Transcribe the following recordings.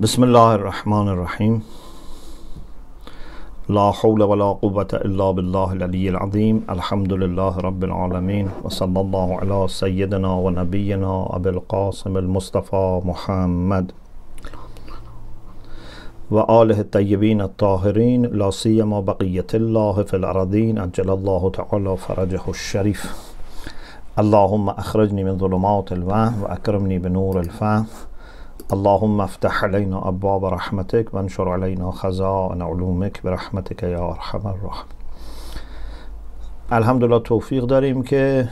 بسم الله الرحمن الرحیم لا حول ولا قوة الا بالله العلي العظيم الحمد لله رب العالمين وصلى الله على سيدنا ونبينا أبي القاسم المصطفى محمد وآله الطيبين الطاهرين لا سيما بقية الله في الأرضين أجل الله تعالى فرجه الشريف اللهم أخرجني من ظلمات الوهم وأكرمني بنور الفهم اللهم افتح علينا ابواب رحمتك وانشر علينا خزائن علومك برحمتك یا ارحم الراحمین الحمدلله توفیق داریم که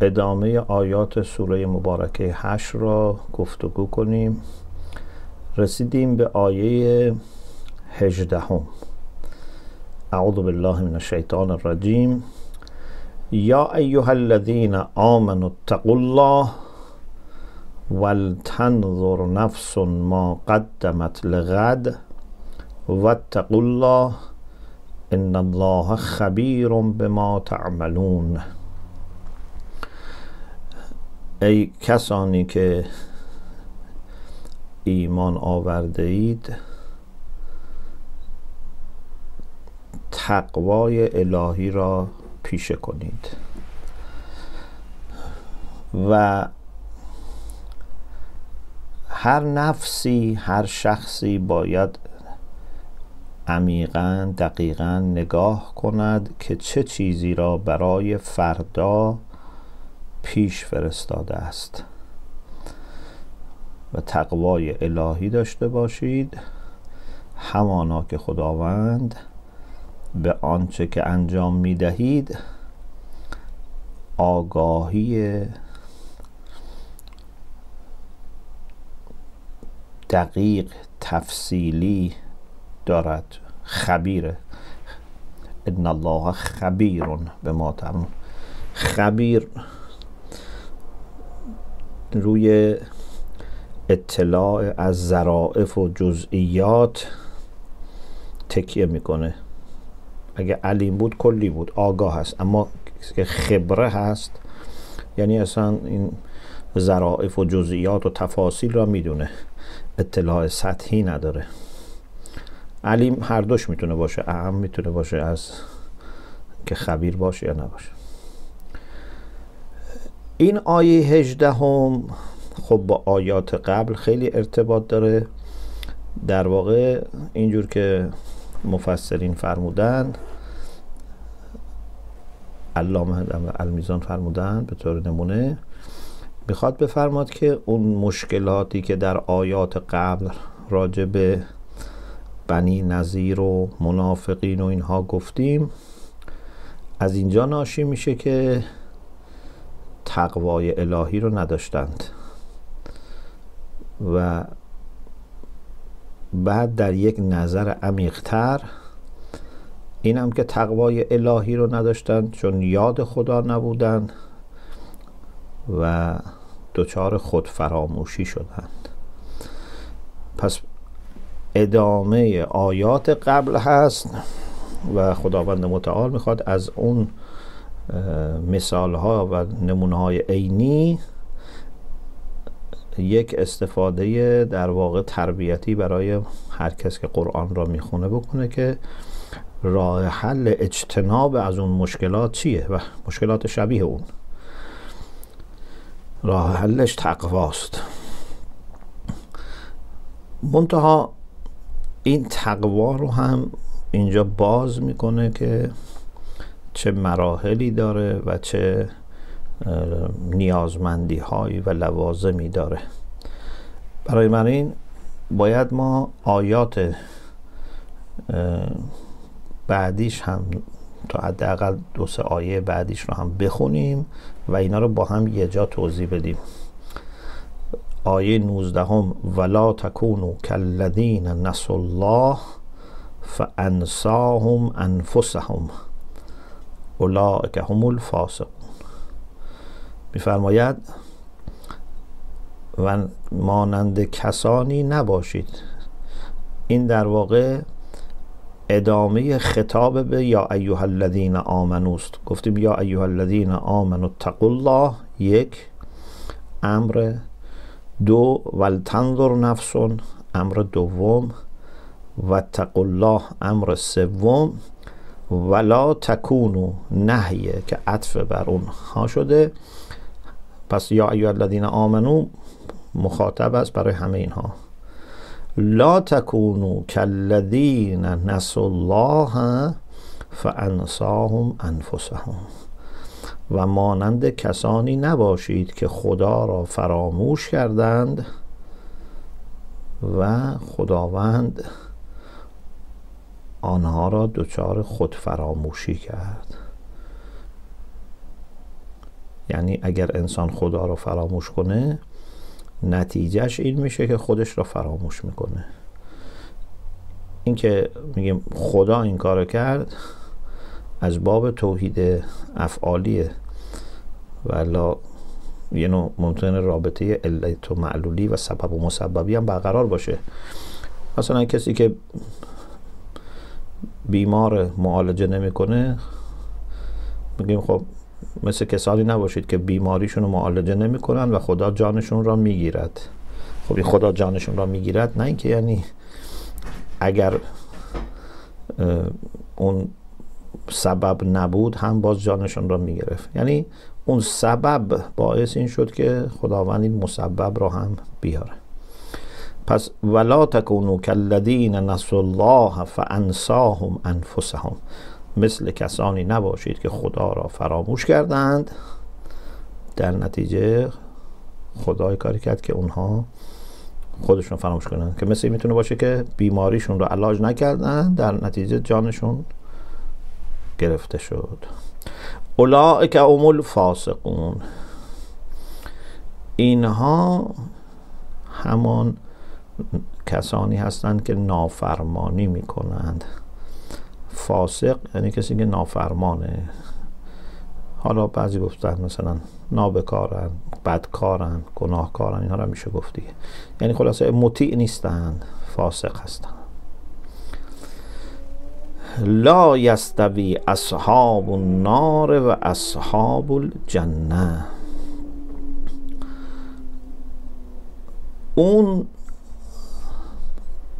ادامه آیات سوره مبارکه هش را گفتگو کنیم. رسیدیم به آیه هجدهم. اعوذ بالله من الشیطان الرجیم. یا ایها الذین آمنوا اتقوا الله ولتنظر نفس ما قدمت لغد واتقوا الله ان الله خبیر بما تعملون. ای کسانی که ایمان آورده اید تقوای الهی را پیشه کنید. و هر نفسی هر شخصی باید عمیقا دقیقا نگاه کند که چه چیزی را برای فردا پیش فرستاده است. و تقوای الهی داشته باشید. همانا که خداوند به آنچه که انجام می دهید آگاهی دقیق تفصیلی دارد. خبیره ان الله خبیر به ما تعمل خبیر روی اطلاع از ظرائف و جزئیات تکیه می‌کنه. اگه علیم بود کلی بود. آگاه هست اما که خبره هست. یعنی اصلا این ظرائف و جزئیات و تفاصیل را می‌دونه. اطلاع سطحی نداره. علیم هر دوش می‌تونه باشه. اهم می‌تونه باشه از که خبیر باشه یا نباشه. این آیه هجده هم خب با آیات قبل خیلی ارتباط داره. در واقع اینجور که مفسرین فرمودند. علامه المیزان فرمودند به طور نمونه می‌خواد بفرماد که اون مشکلاتی که در آیات قبل راجع به بنی نظیر و منافقین و اینها گفتیم از اینجا ناشی میشه که تقوای الهی رو نداشتند. و بعد در یک نظر عمیقتر این هم که تقوای الهی رو نداشتند چون یاد خدا نبودند و دچار خود فراموشی شدند پس ادامه آیات قبل هست و خداوند متعال می‌خواد از اون مثال ها و نمونه های عینی یک استفاده در واقع تربیتی برای هر کس که قرآن را می‌خونه بکنه که راه حل اجتناب از اون مشکلات چیه و مشکلات شبیه اون. راه حلش تقواست. منتها این تقوا رو هم اینجا باز می‌کنه که چه مراحلی داره و چه نیازمندی هایی و لوازمی داره. برای من این باید ما آیات بعدیش هم تا حداقل دو سه آیه بعدیش رو هم بخونیم و اینا رو با هم یه جا توضیح بدیم. آیه 19 هم ولا تکونو کالذین نسوا الله فانساهم انفسهم اولئک هم الفاسقون. میفرماید و مانند کسانی نباشید. این در واقع ادامه خطاب به یا ایها الذین آمنو است گفتیم یا ایها الذین آمنو اتقوا الله. یک امر. دو ولتنظر نفس امر دوم و الله. امر سوم ولا تکونو نهیه که عطف بر اونها شده. پس یا ایو الذین آمنو مخاطب است برای همه اینها. لا تکونو کالذین نسوا الله فانساهم انفسهم. و مانند کسانی نباشید که خدا را فراموش کردند و خداوند آنها را دچار خود فراموشی کرد. یعنی اگر انسان خدا را فراموش کنه نتیجهش این میشه که خودش را فراموش می‌کنه. اینکه میگیم خدا این کار کرد از باب توحید افعالیه. ولا یه نوع ممکنه رابطه علت و معلولی و سبب و مسببی هم برقرار باشه. مثلا کسی که بیمار معالجه نمی‌کنه میگیم خب مثل کسانی نباشید که بیماریشون رو معالجه نمی‌کنن و خدا جانشون را می‌گیرد. خب خدا جانشون را می‌گیرد نه اینکه یعنی اگر اون سبب نبود هم باز جانشون را می‌گرفت. یعنی اون سبب باعث این شد که خداوند این مسبب را هم بیاره. پس ولا تکونو کالذین نسوا الله فانساهم انفسهم مثل کسانی نباشید که خدا را فراموش کردند. در نتیجه خدای کاری کرد که اونها خودشون فراموش کنند. که مثل می‌تونه باشه که بیماریشون رو علاج نکردن در نتیجه جانشون گرفته شد. اولئک هم الفاسقون. اینها همان کسانی هستند که نافرمانی می‌کنند. فاسق یعنی کسی که نافرمانه. حالا بعضی گفتن مثلا نابکارن بدکارن گناهکارن اینها را میشه گفتی یعنی خلاصه مطیع نیستند فاسق هستند لا یستوی اصحاب النار و اصحاب الجنه. اون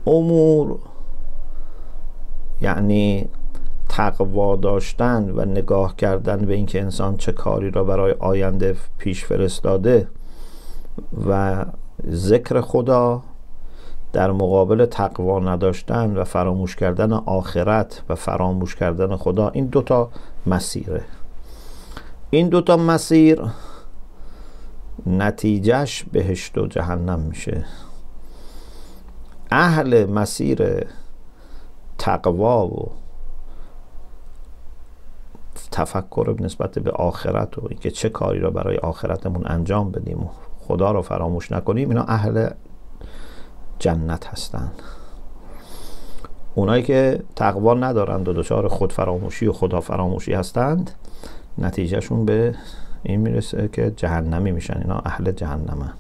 امور یعنی تقوا داشتن و نگاه کردن به اینکه انسان چه کاری را برای آینده پیش فرستاده و ذکر خدا در مقابل تقوا نداشتن و فراموش کردن آخرت و فراموش کردن خدا این دوتا مسیره. این دوتا مسیر نتیجهش بهشت و جهنم میشه. اهل مسیر تقوا و تفکر نسبت به آخرت و اینکه چه کاری را برای آخرتمون انجام بدیم و خدا را فراموش نکنیم اینا اهل جنت هستند اونایی که تقوا ندارند و دچار خود فراموشی و خدا فراموشی هستند نتیجهشون به این می‌رسه که جهنمی میشن. اینا اهل جهنمه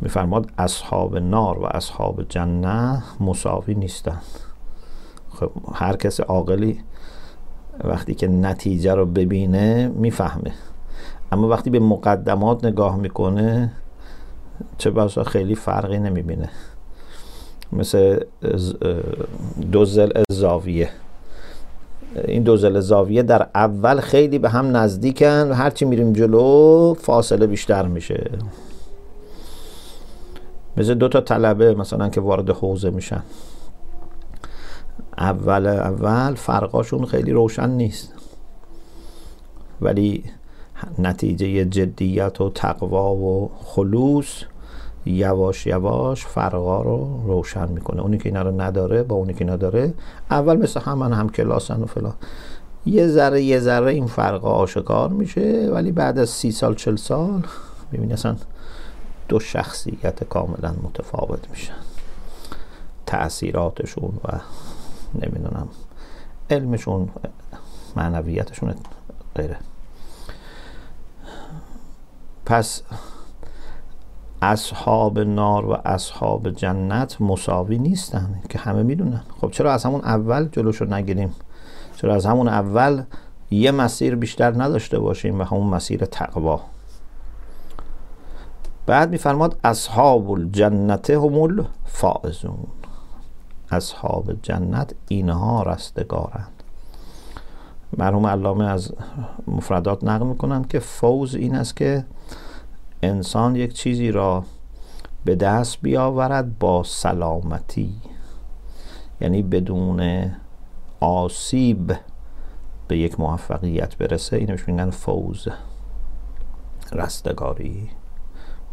میفرماد اصحاب نار و اصحاب جنه مساوی نیستند خب هر کس عاقلی وقتی که نتیجه رو ببینه می‌فهمه. اما وقتی به مقدمات نگاه می‌کنه چه بسا خیلی فرقی نمی‌بینه. مثل دوزل زاویه. این دوزل زاویه در اول خیلی به هم نزدیکن و هرچی میریم جلو فاصله بیشتر میشه. مثل دو تا طلبه مثلا که وارد حوزه میشن. اول اول فرقاشون خیلی روشن نیست. ولی نتیجه جدیت و تقوا و خلوص یواش یواش فرقا رو روشن می‌کنه. اونی که اینا رو نداره با اونی که نداره اول مثل همان هم کلاسن و فلان. یه ذره یه ذره این فرقا آشکار میشه ولی بعد از سی سال چل سال ببینی اصلا دو شخصیت کاملا متفاوت میشن. تأثیراتشون و نمی‌دونم. علمشون معنویتشون غیره. پس اصحاب نار و اصحاب جنت مساوی نیستن که همه می‌دونن. خب چرا از همون اول جلوشو نگیریم؟ چرا از همون اول یه مسیر بیشتر نداشته باشیم و همون مسیر تقوا؟ بعد میفرماد اصحاب الجنت هم الفائزون. اصحاب جنت اینها رستگارند. مرحوم علامه از مفردات نقل می‌کنند که فوز این است که انسان یک چیزی را به دست بیاورد با سلامتی یعنی بدون آسیب به یک موفقیت برسه. اینوش میگن فوز رستگاری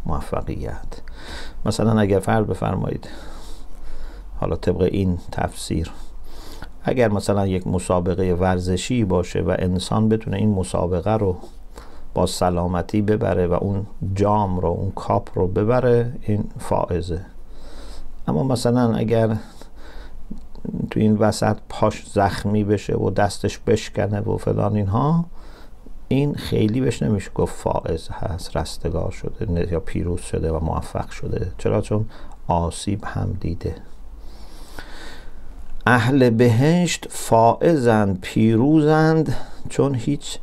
موفقیت. مثلا اگر فرض بفرمایید حالا طبق این تفسیر. اگر مثلا یک مسابقه ورزشی باشه و انسان بتونه این مسابقه رو با سلامتی ببره و اون جام رو اون کاپ رو ببره این فائزه. اما مثلا اگر تو این وسط پاش زخمی بشه و دستش بشکنه و فلان اینها این خیلی بهش نمیشه گفت فائز هست رستگار شده یا پیروز شده و موفق شده. چرا؟ چون آسیب هم دیده. اهل بهشت فائزند پیروزند چون هیچ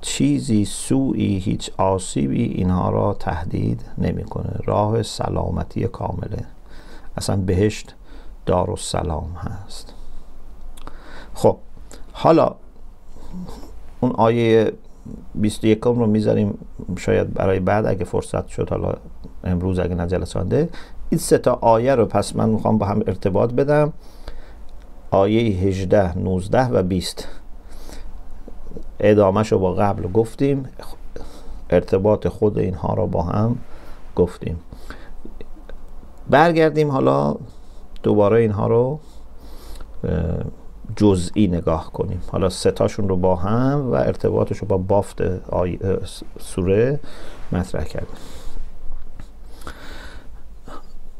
چیزی سوی هیچ آسیبی اینها را تهدید نمی‌کنه. راه سلامتی کامله اصلا بهشت دار و سلام هست. خب حالا اون آیه 21 رو می‌ذاریم شاید برای بعد اگه فرصت شد حالا امروز اگه نه جلسانده این سه تا آیه رو پس من می‌خوام با هم ارتباط بدم. آیه 18 19 و 20 ادامهش رو با قبل گفتیم. ارتباط خود اینها رو با هم گفتیم. برگردیم حالا دوباره اینها رو جزئی نگاه کنیم. حالا ستاشون رو با هم و ارتباطش رو با بافت سوره مطرح کردیم.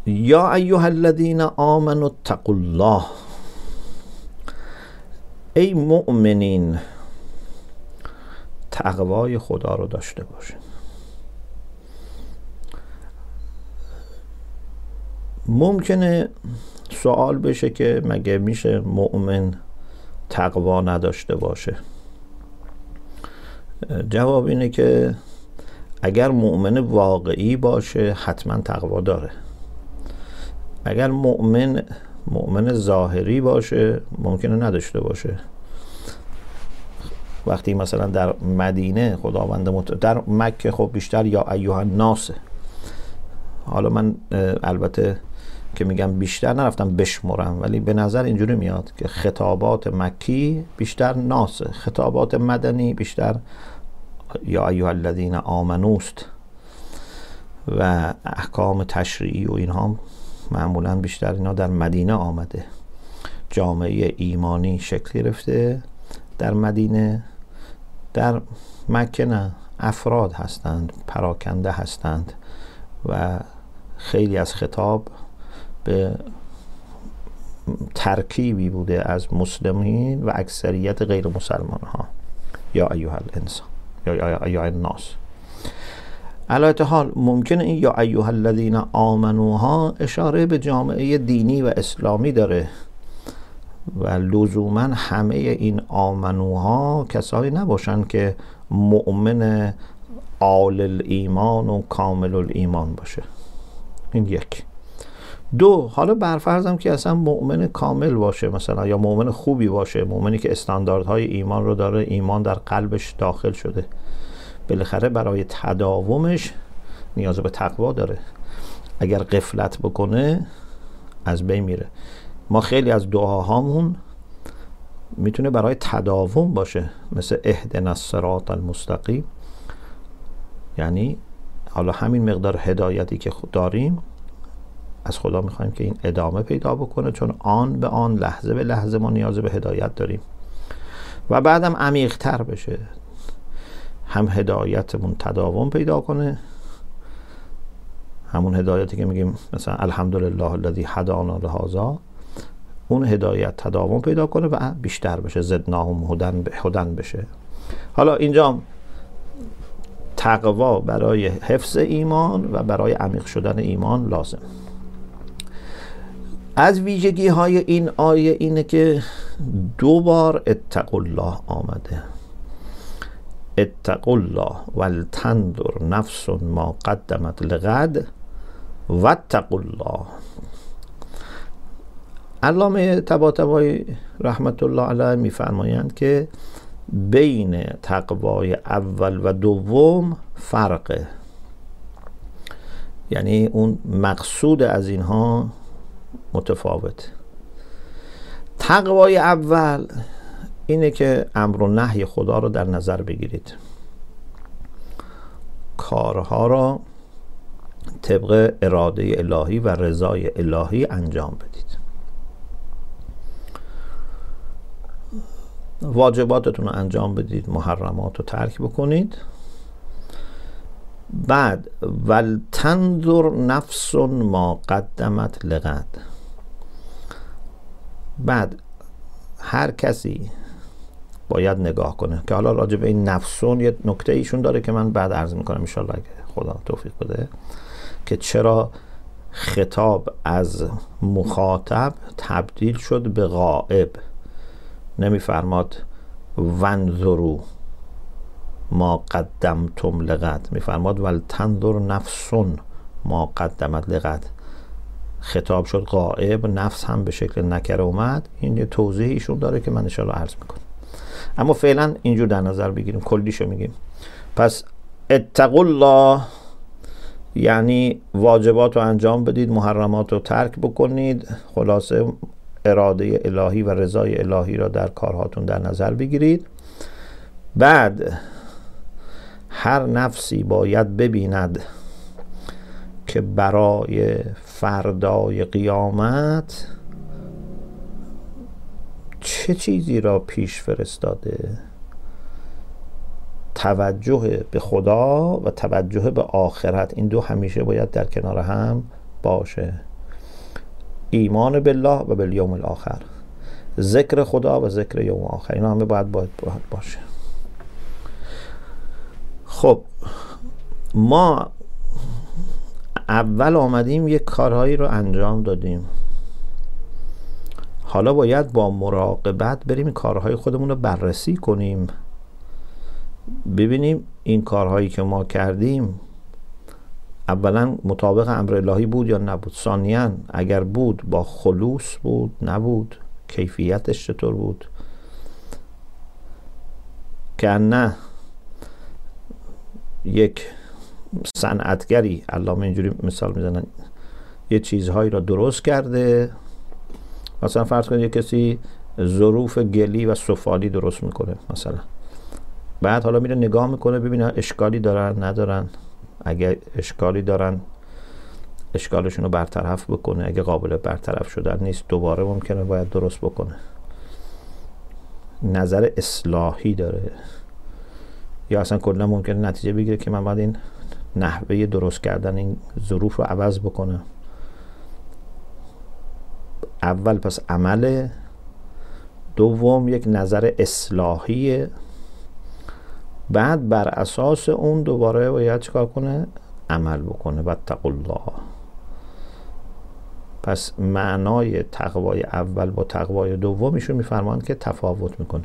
یا ایها الذین آمنوا اتقوا الله. ای مؤمنین تقوای خدا رو داشته باشید ممکنه سوال بشه که مگه میشه مؤمن تقوا نداشته باشه؟ جواب اینه که اگر مؤمن واقعی باشه حتما تقوا داره. اگر مؤمن مؤمن ظاهری باشه ممکنه نداشته باشه. وقتی مثلا در مدینه خداوند مت... در مکه خب بیشتر یا ایوه ناسه حالا من البته که میگم بیشتر نرفتم بشمرم ولی به نظر اینجوری میاد که خطابات مکی بیشتر ناسه خطابات مدنی بیشتر یا ایوه الذین آمنوست و احکام تشریعی و اینها معمولا بیشتر اینا در مدینه آمده. جامعه ایمانی شکل گرفته در مدینه. در مکه نه افراد هستند پراکنده هستند و خیلی از خطاب به ترکیبی بوده از مسلمین و اکثریت غیر مسلمان ها یا ایوه الانسان یا ایوه الناس. علایت حال ممکنه این یا ایوه الذین آمنوها اشاره به جامعه دینی و اسلامی داره. و لزوما همه این آمنوها کسایی نباشن که مؤمن عال ایمان و کامل الایمان باشه. این یک. دو حالا برفرضم که اصلا مؤمن کامل باشه مثلا یا مؤمن خوبی باشه مؤمنی که استانداردهای ایمان رو داره ایمان در قلبش داخل شده. بالاخره برای تداومش نیاز به تقوا داره. اگر قفلت بکنه از بین میره. ما خیلی از دعاهامون می‌تونه برای تداوم باشه مثل اهدنا الصراط المستقیم. یعنی حالا همین مقدار هدایتی که داریم از خدا می‌خوایم که این ادامه پیدا بکنه چون آن به آن لحظه به لحظه ما نیاز به هدایت داریم. و بعدم عمیقتر بشه. هم هدایتمون تداوم پیدا کنه. همون هدایتی که میگیم مثلا الحمدلله الذی هدانا لهذا اون هدایت تداوم پیدا کنه و بیشتر بشه زدناهم هدن هدن بشه. حالا اینجا تقوا برای حفظ ایمان و برای عمیق شدن ایمان لازم. از ویژگی های این آیه اینه که دو بار اتق الله آمده. اتقوا الله ولتنظر نفس ما قدمت لغد واتقوا الله. علامه طباطبایی رحمت الله علیه میفرمایند که بین تقوای اول و دوم فرقه یعنی اون مقصود از اینها متفاوت. تقوای اول اینه که امر و نهی خدا رو در نظر بگیرید. کارها را طبق اراده الهی و رضای الهی انجام بدید. واجباتتون رو انجام بدید محرمات رو ترک بکنید. بعد ولتنظر نفس ما قدمت لغد. بعد هر کسی باید نگاه کنه. که حالا راجع به این نفسون یه نکته ایشون داره که من بعد عرض می‌کنم انشالله اگه خدا توفیق بده که چرا خطاب از مخاطب تبدیل شد به غائب. نمیفرماد ونظرو ما قدمتم لغد. میفرماد ول تنظر نفسون ما قدمت لغد. خطاب شد غائب نفس هم به شکل نکره اومد. این یه توضیحیشون داره که من انشاءالله عرض می‌کنم. اما فعلا اینجور در نظر بگیریم کلیشو میگیم. پس اتقوا الله یعنی واجبات رو انجام بدید محرمات رو ترک بکنید خلاصه اراده الهی و رضای الهی را در کارهاتون در نظر بگیرید. بعد هر نفسی باید ببیند که برای فردای قیامت چه چیزی را پیش فرستاده؟ توجه به خدا و توجه به آخرت. این دو همیشه باید در کنار هم باشه. ایمان بالله و بالیوم الاخر. ذکر خدا و ذکر یوم آخر. اینا همه باید باید, باید باشه. خب ما اول آمدیم یک کارهایی رو انجام دادیم. حالا باید با مراقبت بریم کارهای خودمون رو بررسی کنیم. ببینیم این کارهایی که ما کردیم اولا مطابق امر الهی بود یا نبود؟ ثانیا اگر بود با خلوص بود؟ نبود. کیفیتش چطور بود؟ که نه یک صنعتگری علامه اینجوری مثال می‌زنن یه چیزهایی را درست کرده مثلا فرض کنید یه کسی ظروف گلی و سفالی درست می‌کنه مثلا. بعد حالا میره نگاه می‌کنه ببینه اشکالی دارن ندارن. اگه اشکالی دارن اشکالشون رو برطرف بکنه. اگه قابل برطرف شدن نیست دوباره ممکنه باید درست بکنه. نظر اصلاحی داره. یا اصلا کلا ممکنه نتیجه بگیره که من باید این نحوه درست کردن این ظروف رو عوض بکنم. اول پس عمل. دوم یک نظر اصلاحی. بعد بر اساس اون دوباره باید چکار کنه؟ عمل بکنه. و الله. پس معنای تقوای اول با تقوای دوم ایشون میفرمایند که تفاوت می‌کنه.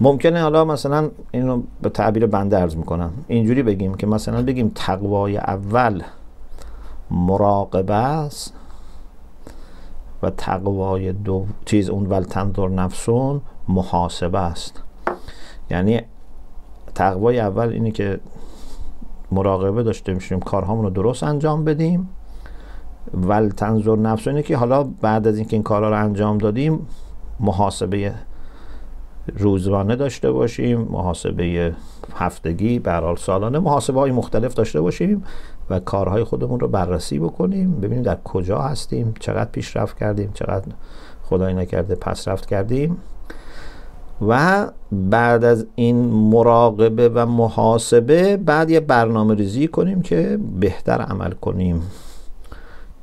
ممکنه حالا مثلا اینو به تعبیر بنده ارز می‌کنم. اینجوری بگیم که مثلا بگیم تقوای اول مراقبه است. و تقوای دو چیز اون ول تنظر نفسون محاسبه است. یعنی تقوای اول اینه که مراقبه داشته میشیم کارهامون رو درست انجام بدیم. ول تنظر نفسون اینه که حالا بعد از اینکه این کارها رو انجام دادیم محاسبه روزانه داشته باشیم محاسبه هفتگی برحال سالانه محاسبه های مختلف داشته باشیم. و کارهای خودمون رو بررسی بکنیم ببینیم در کجا هستیم چقدر پیشرفت کردیم چقدر خدای نکرده پس رفت کردیم. و بعد از این مراقبه و محاسبه بعد یه برنامه ریزی کنیم که بهتر عمل کنیم.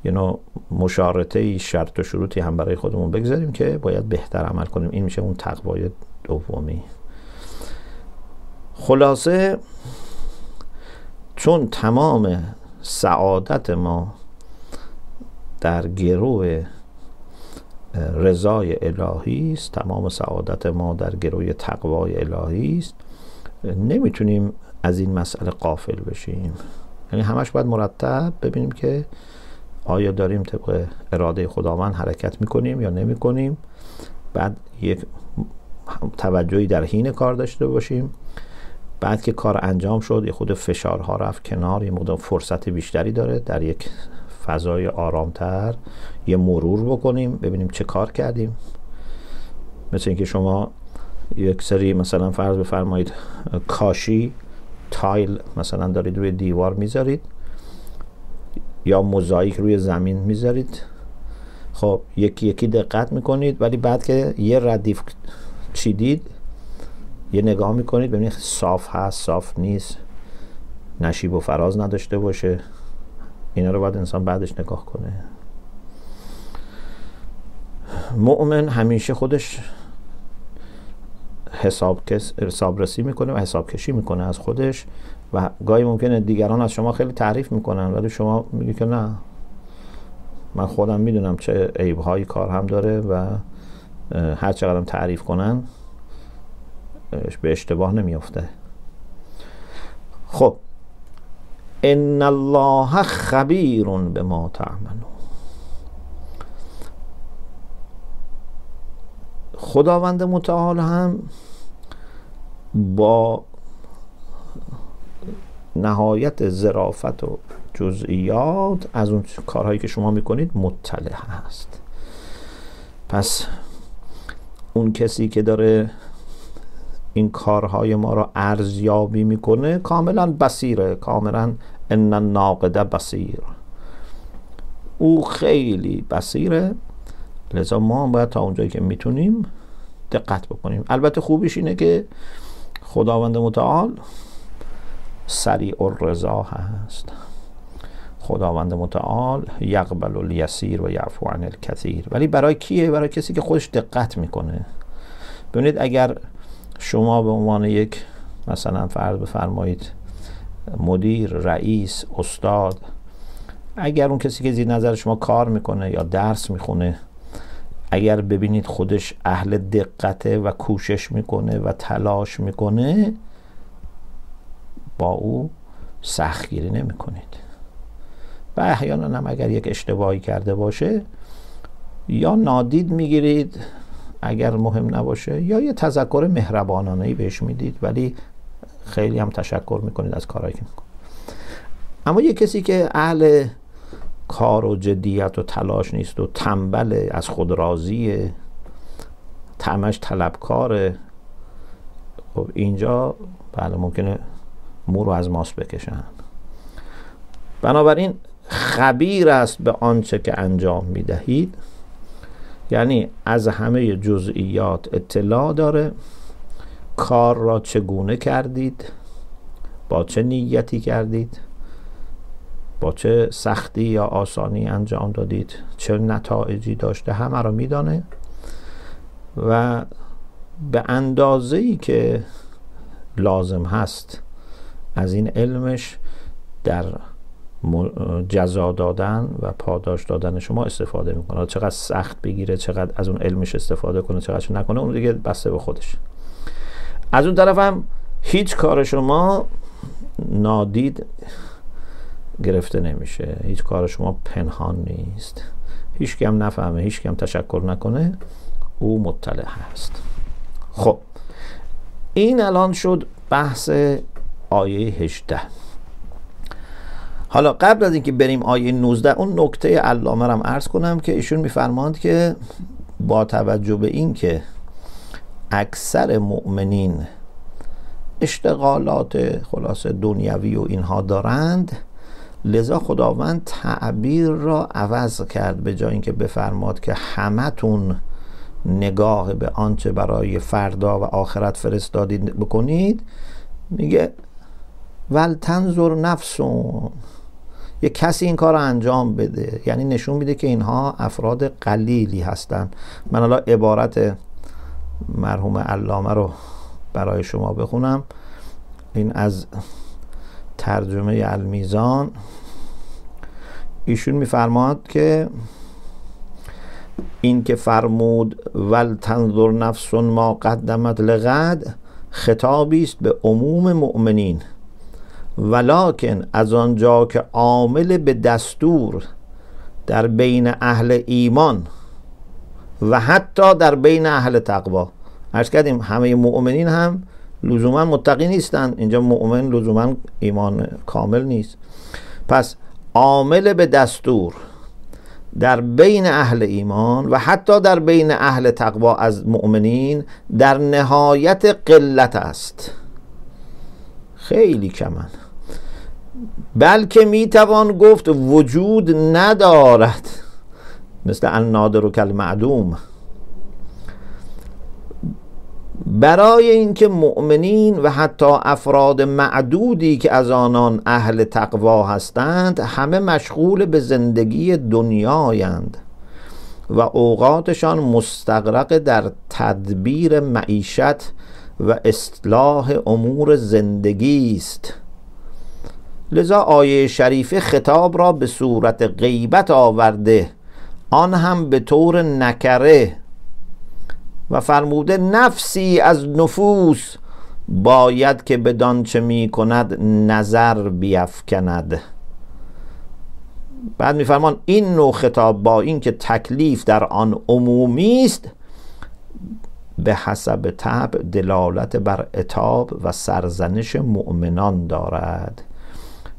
یه نوع مشارطه شرط و شروطی هم برای خودمون بگذاریم که باید بهتر عمل کنیم. این میشه اون تقوای دومی. خلاصه چون تمام سعادت ما در گروه رضای الهی است تمام سعادت ما در گروه تقوای الهی است نمی‌تونیم از این مسئله قافل بشیم. یعنی همش باید مرتب ببینیم که آیا داریم طبق اراده خداوند حرکت می‌کنیم یا نمی‌کنیم. بعد یک توجهی در حین کار داشته باشیم. بعد که کار انجام شد یه خود فشارها رفت کنار یه مقدار فرصت بیشتری داره در یک فضای آرامتر یه مرور بکنیم ببینیم چه کار کردیم. مثل اینکه شما یک سری مثلا فرض بفرمایید کاشی تایل مثلا دارید روی دیوار می‌ذارید یا موزاییک روی زمین می‌ذارید. خب یکی یکی دقت می‌کنید ولی بعد که یه ردیف چیدید یه نگاه می‌کنید ببینید صاف هست صاف نیست. نشیب و فراز نداشته باشه. اینا رو باید انسان بعدش نگاه کنه. مؤمن همیشه خودش حساب, حساب رسی می‌کنه و حساب کشی می‌کنه از خودش و گاهی ممکنه دیگران از شما خیلی تعریف می‌کنن ولی شما میگی که نه. من خودم می‌دونم چه عیبهایی کار هم داره و هر چقدر تعریف کنن. به اشتباه نمیافته. خب. ان الله خبیر به ما تعملون. خداوند متعال هم با نهایت ظرافت و جزئیات از اون کارهایی که شما می‌کنید مطلع هست. پس اون کسی که داره این کارهای ما را ارزیابی می‌کنه. کاملا بسیره کاملا ان ناقده بسیر او خیلی بسیره لذا ما باید تا اونجایی که می‌تونیم دقت بکنیم. البته خوبیش اینه که خداوند متعال سریع الرضا هست. خداوند متعال یقبل الیسیر و یعفو عن الکثیر. ولی برای کیه؟ برای کسی که خودش دقت می‌کنه. ببینید اگر شما به عنوان یک مثلا فرض بفرمایید مدیر رئیس استاد اگر اون کسی که زیر نظر شما کار می‌کنه یا درس می‌خونه اگر ببینید خودش اهل دقته و کوشش می‌کنه و تلاش می‌کنه با او سختگیری نمی کنید و احیانا هم اگر یک اشتباهی کرده باشه یا نادید می‌گیرید اگر مهم نباشه یا یه تذکر مهربانانه ای بهش می‌دید ولی خیلی هم تشکر می‌کنید از کارهایی که می‌کنید. اما یه کسی که اهل کار و جدیت و تلاش نیست و تنبل از خود راضیه تمش طلبکاره خب اینجا بله ممکنه مو رو از ماست بکشن. بنابراین خبیر است به آنچه که انجام می‌دهید. یعنی از همه جزئیات اطلاع داره. کار را چگونه کردید؟ با چه نیتی کردید؟ با چه سختی یا آسانی انجام دادید؟ چه نتایجی داشته؟ همه را میدانه. و به اندازه ای که لازم هست از این علمش در جزا دادن و پاداش دادن شما استفاده می‌کنه. چقدر سخت بگیره چقدر از اون علمش استفاده کنه چقدر نکنه اون دیگه بسته به خودش. از اون طرف هم هیچ کار شما نادید گرفته نمیشه. هیچ کار شما پنهان نیست. هیچ کم نفهمه هیچ کم تشکر نکنه. او مطلع هست. خب این الان شد بحث آیه 18 حالا قبل از اینکه بریم آیه 19 اون نکته علامه هم عرض کنم که ایشون میفرماند که با توجه به این که اکثر مؤمنین اشتغالات خلاص دنیوی و اینها دارند لذا خداوند تعبیر را عوض کرد به جای اینکه بفرماد که همتون نگاه به آنچه برای فردا و آخرت فرستادید بکنید میگه ول تنظر نفسون. یه کسی این کار رو انجام بده. یعنی نشون میده که اینها افراد قلیلی هستند من حالا عبارت مرحوم علامه رو برای شما بخونم. این از ترجمه المیزان. ایشون میفرماد که این که فرمود ول تنظر نفس ما قدمت لغد خطابی است به عموم مؤمنین. ولکن از آنجا که عامل به دستور در بین اهل ایمان و حتی در بین اهل تقوا. ارز کردیم همه مؤمنین هم لزوما متقی نیستند اینجا مؤمن لزوما ایمان کامل نیست. پس عامل به دستور در بین اهل ایمان و حتی در بین اهل تقوا از مؤمنین در نهایت قلت است. خیلی کمن. بلکه می‌توان گفت وجود ندارد. مثل النادر و کل معدوم برای اینکه مؤمنین و حتی افراد معدودی که از آنان اهل تقوا هستند همه مشغول به زندگی دنیایند و اوقاتشان مستقرق در تدبیر معیشت و اصلاح امور زندگی است. لذا آیه شریفه خطاب را به صورت غیبت آورده. آن هم به طور نکره و فرموده نفسی از نفوس باید که بدان چه می کند نظر بیفکند. بعد میفرمان این نوع خطاب با اینکه تکلیف در آن عمومی است به حسب طبع دلالت بر اتاب و سرزنش مؤمنان دارد.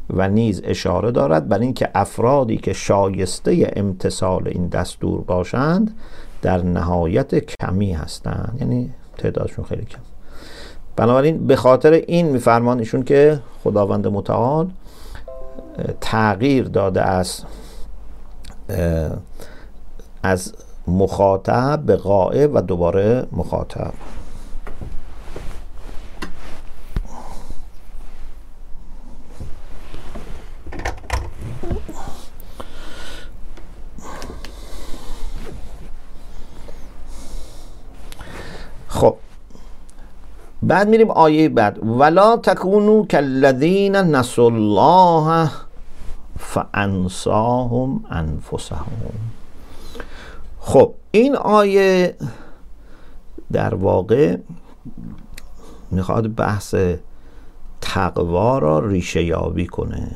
و نیز اشاره دارد بر اینکه افرادی که شایسته امتصال این دستور باشند در نهایت کمی هستند. یعنی تعدادشون خیلی کم. بنابراین به خاطر این میفرمان ایشون که خداوند متعال تغییر داده است از مخاطب به غائب و دوباره مخاطب. خب. بعد میریم آیه بعد. ولا تکونو کالذین نسوا الله فانساهم انفسهم خب این آیه در واقع می‌خواد بحث تقوا را ریشه یابی کنه.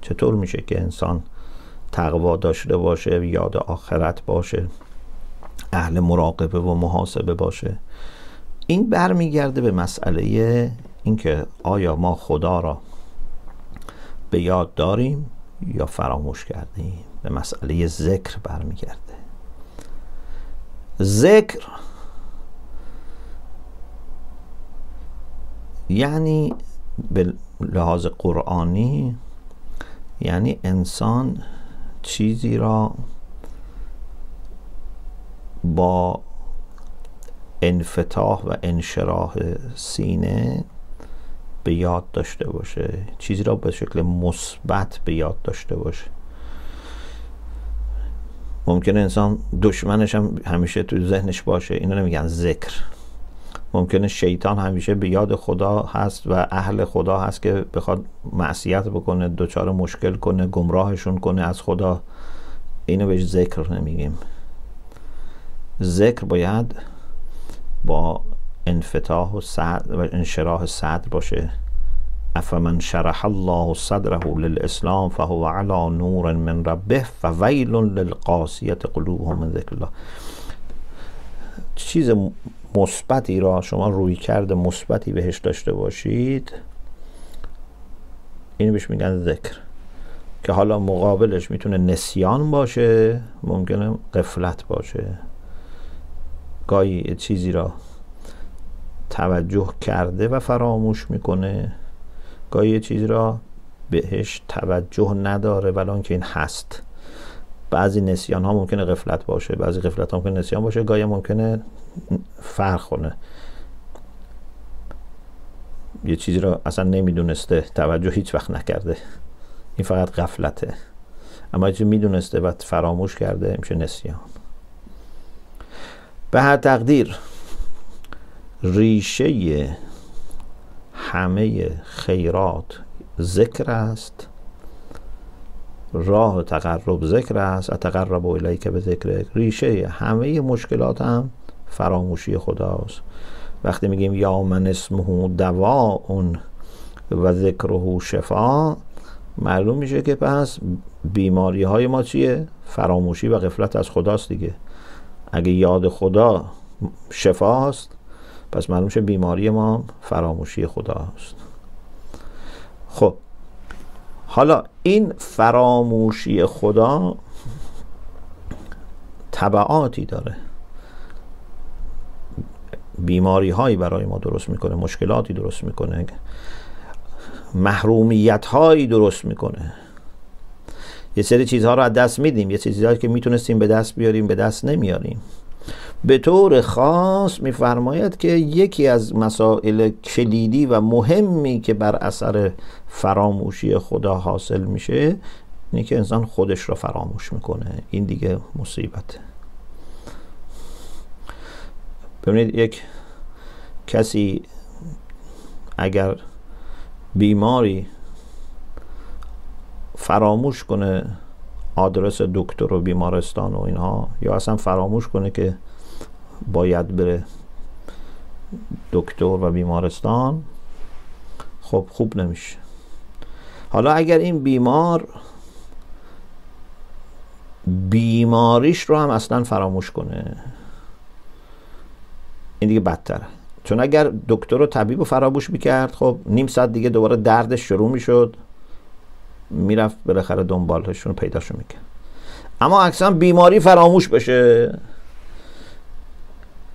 چطور میشه که انسان تقوا داشته باشه یاد آخرت باشه؟ اهل مراقبه و محاسبه باشه. این برمیگرده به مسئله اینکه آیا ما خدا را به یاد داریم یا فراموش کردیم؟ به مسئله ذکر برمیگرده. ذکر یعنی به لحاظ قرآنی یعنی انسان چیزی را با انفتاح و انشراح سینه به یاد داشته باشه. چیزی را به شکل مثبت به یاد داشته باشه. ممکنه انسان دشمنش هم همیشه تو ذهنش باشه. اینو نمیگن ذکر. ممکنه شیطان همیشه به یاد خدا هست و اهل خدا هست که بخواد معصیت بکنه دچار مشکل کنه گمراهشون کنه. از خدا اینو بهش ذکر نمیگیم. ذکر باید با انفتاح و, صدر و انشراح صدر باشه. افمن شرح الله صدره للاسلام فهو على نور من ربه فویل للقاسیت قلوبهم من ذکر الله. چیز مثبتی را شما روی کرده مثبتی بهش داشته باشید اینو بهش میگن ذکر. که حالا مقابلش می‌تونه نسیان باشه ممکنه قفلت باشه. گاهی چیزی را توجه کرده و فراموش می‌کنه. گاهی چیزی را بهش توجه نداره ولی که این هست. بعضی نسیان ها ممکنه غفلت باشه بعضی غفلت ها ممکنه نسیان باشه گاهی ممکنه فرق کنه. یه چیزی را اصلا نمی‌دونسته توجه هیچ وقت نکرده. این فقط غفلته. اما چیزی می‌دونسته و فراموش کرده میشه نسیان. به هر تقدیر. ریشه همه خیرات ذکر است. راه تقرب ذکر است. اتقرب الیک به ذکر ریشه همه مشکلات هم فراموشی خداست. وقتی میگیم یا من اسمه دوا و ذکره شفا معلوم میشه که پس بیماری های ما چیه؟ فراموشی و غفلت از خداست دیگه. اگه یاد خدا شفاست پس معلوم میشه بیماری ما فراموشی خداست. خب حالا این فراموشی خدا طبعاتی داره. بیماری هایی برای ما درست می‌کنه مشکلاتی درست می‌کنه محرومیت هایی درست می‌کنه. یه سری چیزها رو از دست میدیم. یه چیزهایی که می‌تونستیم به دست بیاریم به دست نمیاریم. به طور خاص میفرماید که یکی از مسائل کلیدی و مهمی که بر اثر فراموشی خدا حاصل میشه اینه که انسان خودش رو فراموش می‌کنه. این دیگه مصیبته. ببینید یک کسی اگر بیماری فراموش کنه آدرس دکتر و بیمارستان و اینها یا اصلا فراموش کنه که باید بره دکتر و بیمارستان؟ خب خوب نمیشه. حالا اگر این بیمار بیماریش رو هم اصلا فراموش کنه این دیگه بدتره. چون اگر دکتر و طبیب رو فراموش می‌کرد خب نیم ساعت دیگه دوباره دردش شروع می‌شد. می‌رفت بالاخره دنبالشون پیداشون می‌کرد. اما اکثرا بیماری فراموش بشه.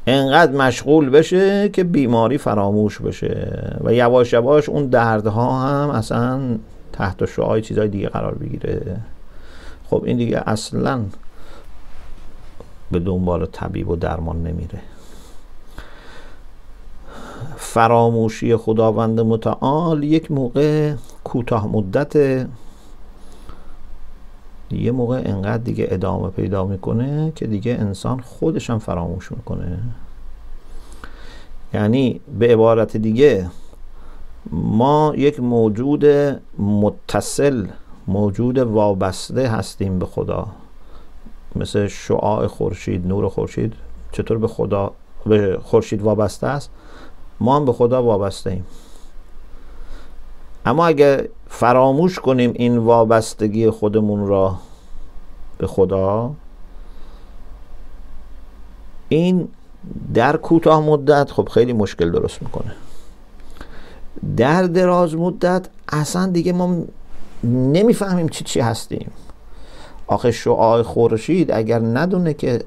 انقدر مشغول بشه که بیماری فراموش بشه. و یواش یواش اون دردها هم اصلا تحت شعای چیزهای دیگه قرار بگیره. خب این دیگه اصلا به دنبال طبیب و درمان نمیره. فراموشی خداوند متعال یک موقع کوتاه مدت یه موقع انقدر دیگه ادامه پیدا می‌کنه که دیگه انسان خودش هم فراموش می‌کنه. یعنی به عبارت دیگه ما یک موجود متصل موجود وابسته هستیم به خدا. مثل شعاع خورشید نور خورشید چطور به خدا به خورشید وابسته است؟ ما هم به خدا وابسته ایم اما اگه فراموش کنیم این وابستگی خودمون را به خدا. این در کوتاه مدت خب خیلی مشکل درست می‌کنه. در دراز مدت اصلا دیگه ما نمی‌فهمیم چی چی هستیم. آخه شعاع خورشید اگر ندونه که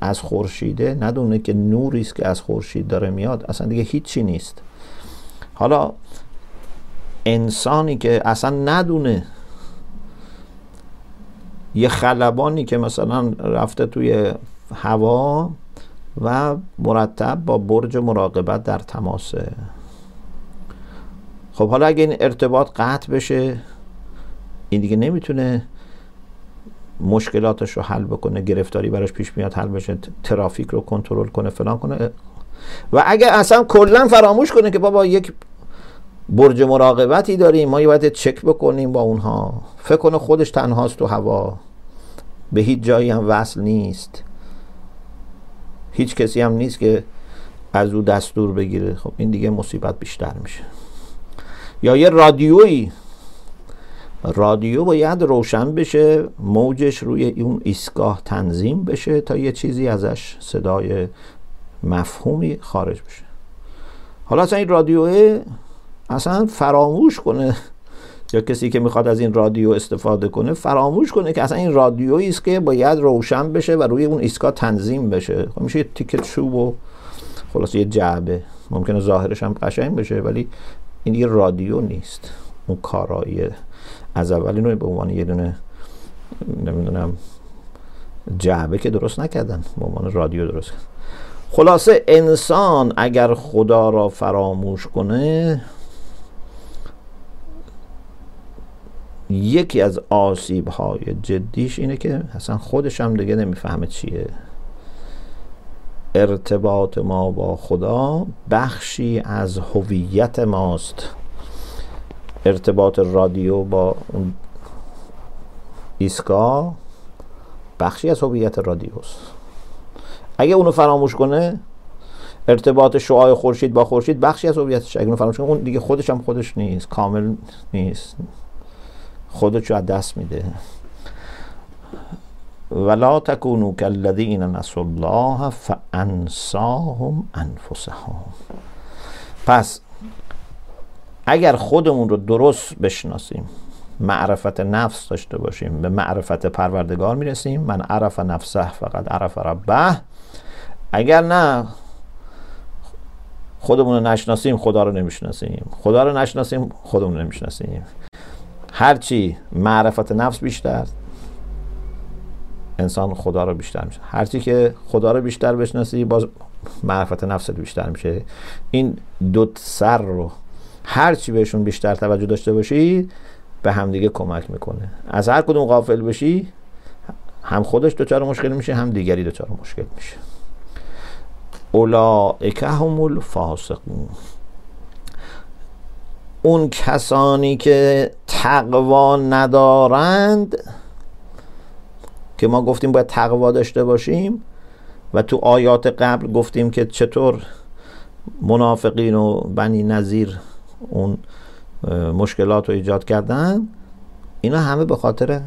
از خورشیده ندونه که نوری است که از خورشید داره میاد اصلا دیگه هیچی نیست. حالا انسانی که اصلا ندونه. یه خلبانی که مثلا رفته توی هوا و مرتب با برج مراقبت در تماسه. خب حالا اگه این ارتباط قطع بشه این دیگه نمی‌تونه مشکلاتش رو حل بکنه گرفتاری براش پیش میاد حل بشه ترافیک رو کنترل کنه فلان کنه. و اگه اصلا کلا فراموش کنه که بابا یک برج مراقبتی داریم ما باید چک بکنیم با اونها. فکر کنه خودش تنهاست تو هوا. به هیچ جایی هم وصل نیست. هیچ کسی هم نیست که از او دستور بگیره. خب این دیگه مصیبت بیشتر میشه. یا یه رادیویی. رادیو باید روشن بشه موجش روی اون ایستگاه تنظیم بشه تا یه چیزی ازش صدای مفهومی خارج بشه. حالا اصلا این رادیو اصلا فراموش کنه. یا کسی که می‌خواد از این رادیو استفاده کنه فراموش کنه که اصلا این رادیویی است که باید روشن بشه و روی اون ایستگاه تنظیم بشه. خب میشه یه تیکت چوب و خلاص یه جعبه. ممکنه ظاهرش هم قشنگ بشه ولی این دیگه رادیو نیست. اون کارایی از اول اینو به عنوان یه دونه نمی‌دونم جعبه که درست نکردن به عنوان رادیو درست کردن. خلاصه انسان اگر خدا را فراموش کنه یکی از آسیب های جدیش اینه که اصلا خودش هم دیگه نمی‌فهمه چیه. ارتباط ما با خدا بخشی از هویت ماست. ارتباط رادیو با اون ایستگاه بخشی از هویت رادیوست. اگه اونو فراموش کنه ارتباط شعاع خورشید با خورشید بخشی از هویتش. اگه فراموش اون دیگه خودش هم خودش نیست کامل نیست. خودش از دست میده. ولا تکونوا کالذین نسوا الله فانساهم انفسهم پس اگر خودمون رو درست بشناسیم معرفت نفس داشته باشیم به معرفت پروردگار می‌رسیم من عرف نفسه فقط عرف ربه. اگر نه خودمون رو نشناسیم خدا رو نمی‌شناسیم. خدا رو نشناسیم خودمون رو نمی‌شناسیم. هرچی معرفت نفس بیشتر انسان خدا رو بیشتر میشه هرچی که خدا رو بیشتر بشناسی باز معرفت نفس رو بیشتر میشه. این دو سر رو هرچی بهشون بیشتر توجه داشته باشی به همدیگه کمک می‌کنه. از هر کدوم غافل بشی هم خودش دچار مشکل میشه هم دیگری دچار مشکل میشه. اولائک هم الفاسقون. اون کسانی که تقوا ندارند که ما گفتیم باید تقوا داشته باشیم و تو آیات قبل گفتیم که چطور منافقین و بنی نظیر اون مشکلات رو ایجاد کردن اینا همه به خاطر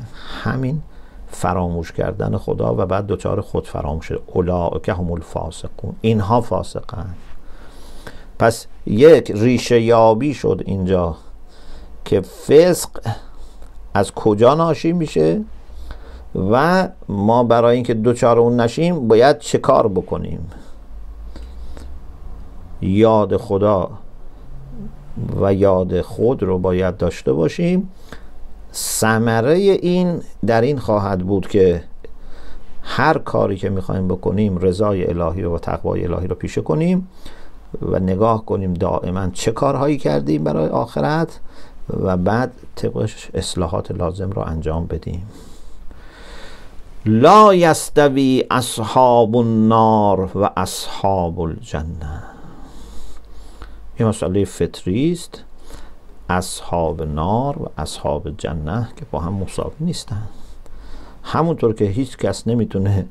همین فراموش کردن خدا و بعد دوچار خود فراموش که هم الفاسقون. اینها فاسقن. پس یک ریشه یابی شد اینجا که فسق از کجا ناشی میشه و ما برای اینکه دوچار اون نشیم باید چه کار بکنیم؟ یاد خدا و یاد خود رو باید داشته باشیم. ثمره این در این خواهد بود که هر کاری که می‌خوایم بکنیم رضای الهی و تقوای الهی رو پیشه کنیم. و نگاه کنیم دائما چه کارهایی کردیم برای آخرت و بعد طبقش اصلاحات لازم رو انجام بدیم. لا یستوی اصحاب النار و اصحاب الجنه این مسئله فطری است. اصحاب نار و اصحاب جنه که با هم مساوی نیستن. همونطور که هیچ کس نمی‌تونه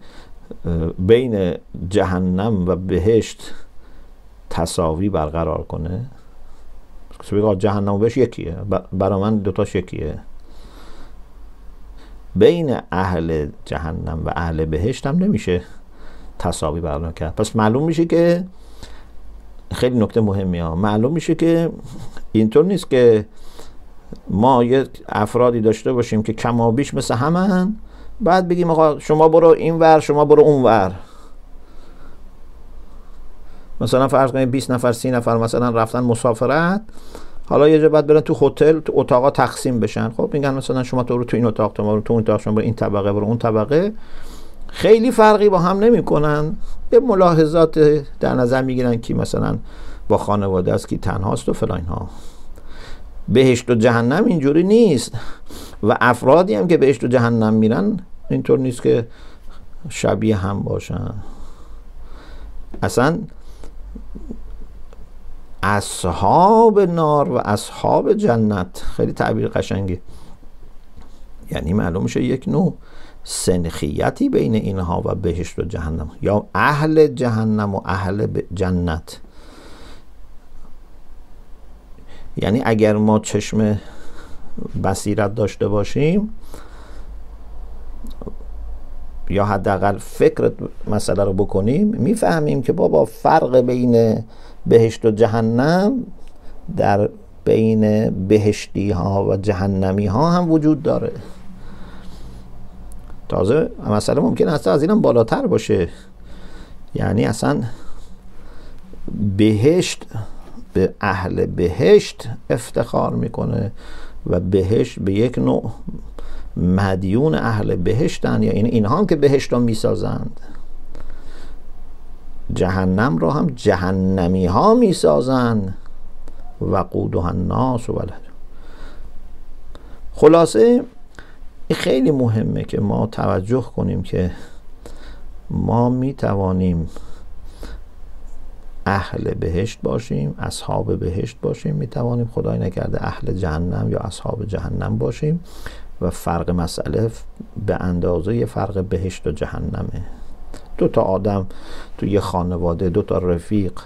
بین جهنم و بهشت تساوی برقرار کنه؟ بگه جهنم و بهشت یکیه برای من دوتاش یکیه. بین اهل جهنم و اهل بهشت هم نمیشه تساوی برقرار کرد. پس معلوم میشه که خیلی نکته مهمی ها. معلوم میشه که اینطور نیست که ما یه افرادی داشته باشیم که کمابیش مثل همه بعد بگیم آقا شما برو این ور شما برو اون ور مثلا فرض کنید 20 نفر 30 نفر مثلا رفتن مسافرت حالا یه جا بعد برن تو هتل تو اتاقا تقسیم بشن. خب میگن مثلا شما تو رو تو این اتاق تو تو اون اتاق شما برو این طبقه برو اون طبقه. خیلی فرقی با هم نمی‌کنن. یه ملاحظات در نظر می‌گیرن که مثلا با خانواده است که تنهاست و فلان ها. بهشت و جهنم اینجوری نیست. و افرادی هم که بهشت و جهنم میرن اینطور نیست که شبیه هم باشن. اصلا اصحاب نار و اصحاب جنت. خیلی تعبیر قشنگی یعنی معلوم میشه یک نوع سنخیتی بین اینها و بهشت و جهنم. یا اهل جهنم و اهل جنت. یعنی اگر ما چشم بصیرت داشته باشیم یا حداقل فکر مسئله رو بکنیم می‌فهمیم که بابا فرق بین بهشت و جهنم در بین بهشتی ها و جهنمی ها هم وجود داره. تازه مسئله ممکن است از اینم بالاتر باشه. یعنی اصلا بهشت به اهل بهشت افتخار می‌کنه و بهشت به یک نوع مدیون اهل بهشتن یا یعنی اینها هم که بهشت رو می‌سازند. جهنم رو هم جهنمی ها می‌سازند. و قودها الناس و خلاصه این خیلی مهمه که ما توجه کنیم که ما می توانیم اهل بهشت باشیم اصحاب بهشت باشیم می توانیم خدای نکرده اهل جهنم یا اصحاب جهنم باشیم. و فرق مسئله به اندازه فرق بهشت و جهنمه. دو تا آدم تو یه خانواده دو تا رفیق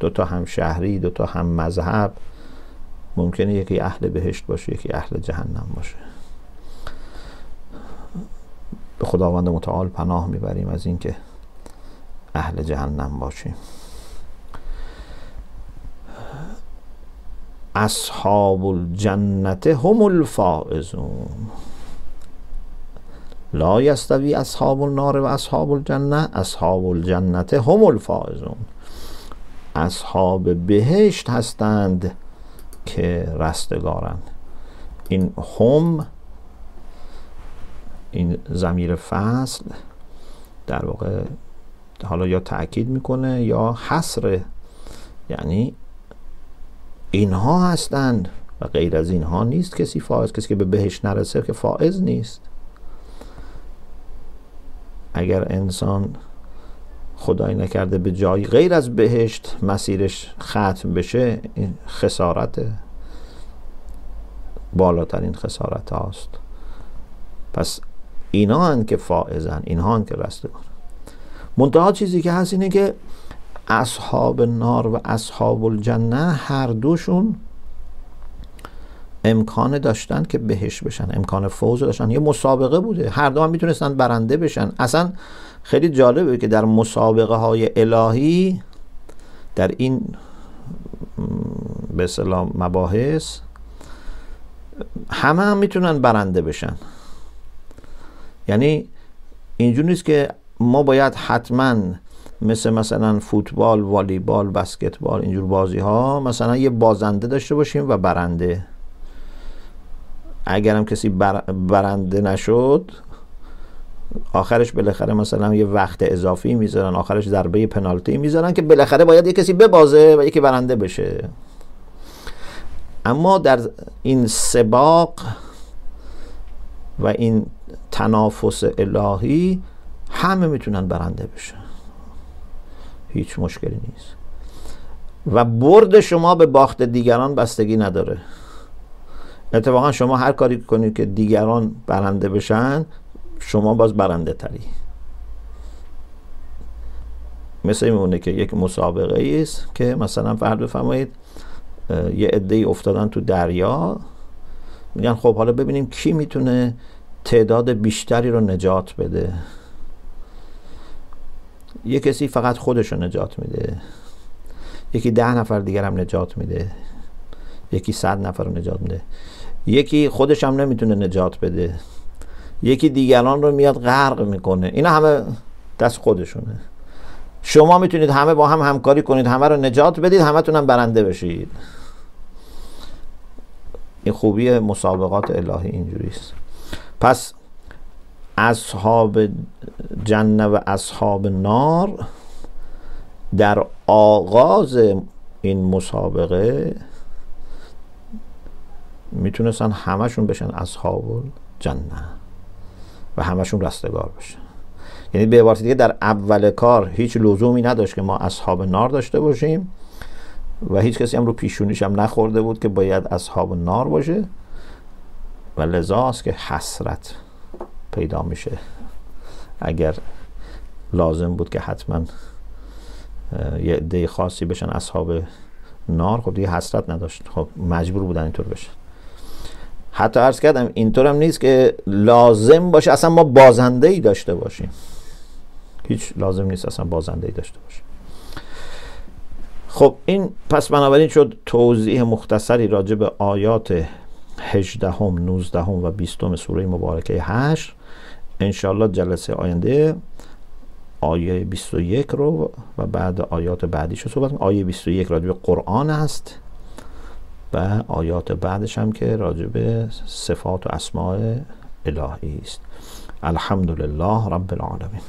دو تا هم شهری دو تا هم مذهب ممکنه یکی اهل بهشت باشه یکی اهل جهنم باشه. به خداوند متعال پناه می‌بریم از اینکه اهل جهنم باشیم. اصحاب الجنت هم الفائزون. لا یستوی اصحاب النار و اصحاب الجنه اصحاب الجنت هم الفائزون. اصحاب بهشت هستند که رستگارند. این هم این زمیر فصل در واقع حالا یا تاکید می‌کنه یا حسر یعنی اینها هستند و غیر از اینها نیست کسی فائز کسی که به بهش نرسه که فائز نیست. اگر انسان خدای نکرده به جایی غیر از بهشت مسیرش ختم بشه این خسارت بالاترین خسارت هاست. پس اینا هن که فائزن اینها هن که رستگار. منتها چیزی که هست اینه که اصحاب نار و اصحاب الجنه هر دوشون امکان داشتن که بهش بشن امکان فوز داشتن. یه مسابقه بوده. هر دو هم می‌تونستن برنده بشن. اصلا خیلی جالبه که در مسابقه های الهی در این به سلام مباحث همه هم می‌تونن برنده بشن. یعنی اینجور نیست که ما باید حتما مثل مثلا فوتبال والیبال بسکتبال اینجور بازی ها مثلا یه بازنده داشته باشیم و برنده. اگرم کسی برنده نشد آخرش بالاخره مثلا یه وقت اضافی می‌ذارن آخرش ضربه پنالتی می‌ذارن که بالاخره باید یه کسی ببازه و یکی برنده بشه. اما در این سباق و این تنافس الهی همه می‌تونن برنده بشن. هیچ مشکلی نیست. و برد شما به باخت دیگران بستگی نداره. اتفاقا شما هر کاری کنید که دیگران برنده بشن شما باز برنده تری. مثل میمونه که یک مسابقه است که مثلا فرد بفرمایید یه عده افتادن تو دریا. میگن خب حالا ببینیم کی می‌تونه تعداد بیشتری رو نجات بده. یه کسی فقط خودش رو نجات میده. یکی ده نفر دیگر هم نجات میده. یکی صد نفر رو نجات میده. یکی خودش هم نمی‌تونه نجات بده. یکی دیگران رو میاد غرق می‌کنه. اینا همه دست خودشونه. شما می‌تونید همه با هم همکاری کنید همه رو نجات بدید همه تونم برنده بشید. این خوبی مسابقات الهی اینجوری است پس اصحاب جنه و اصحاب نار در آغاز این مسابقه می‌تونستن همشون بشن اصحاب جنه و همشون رستگار بشن. یعنی به عبارت دیگه در اول کار هیچ لزومی نداشت که ما اصحاب نار داشته باشیم و هیچ کسی هم رو پیشونیش هم نخورده بود که باید اصحاب نار باشه و لذاست که حسرت. پیدا میشه. اگر لازم بود که حتما یه عده خاصی بشن اصحاب نار خب دیگه حسرت نداشت. خب مجبور بودن اینطور بشن. حتی عرض کردم اینطور هم نیست که لازم باشه اصلا ما بازنده ای داشته باشیم. هیچ لازم نیست اصلا بازنده ای داشته باشیم. خب این پس بنابراین شد توضیح مختصری راجع به آیات 18 هم 19 هم و 20 سوره مبارکه 8 انشالله جلسه آینده آیه 21 رو و بعد آیات بعدیش رو صحبت آیه 21 راجع به قرآن است و آیات بعدش هم که راجع صفات و اسماع الهی است. الحمدلله رب العالمین.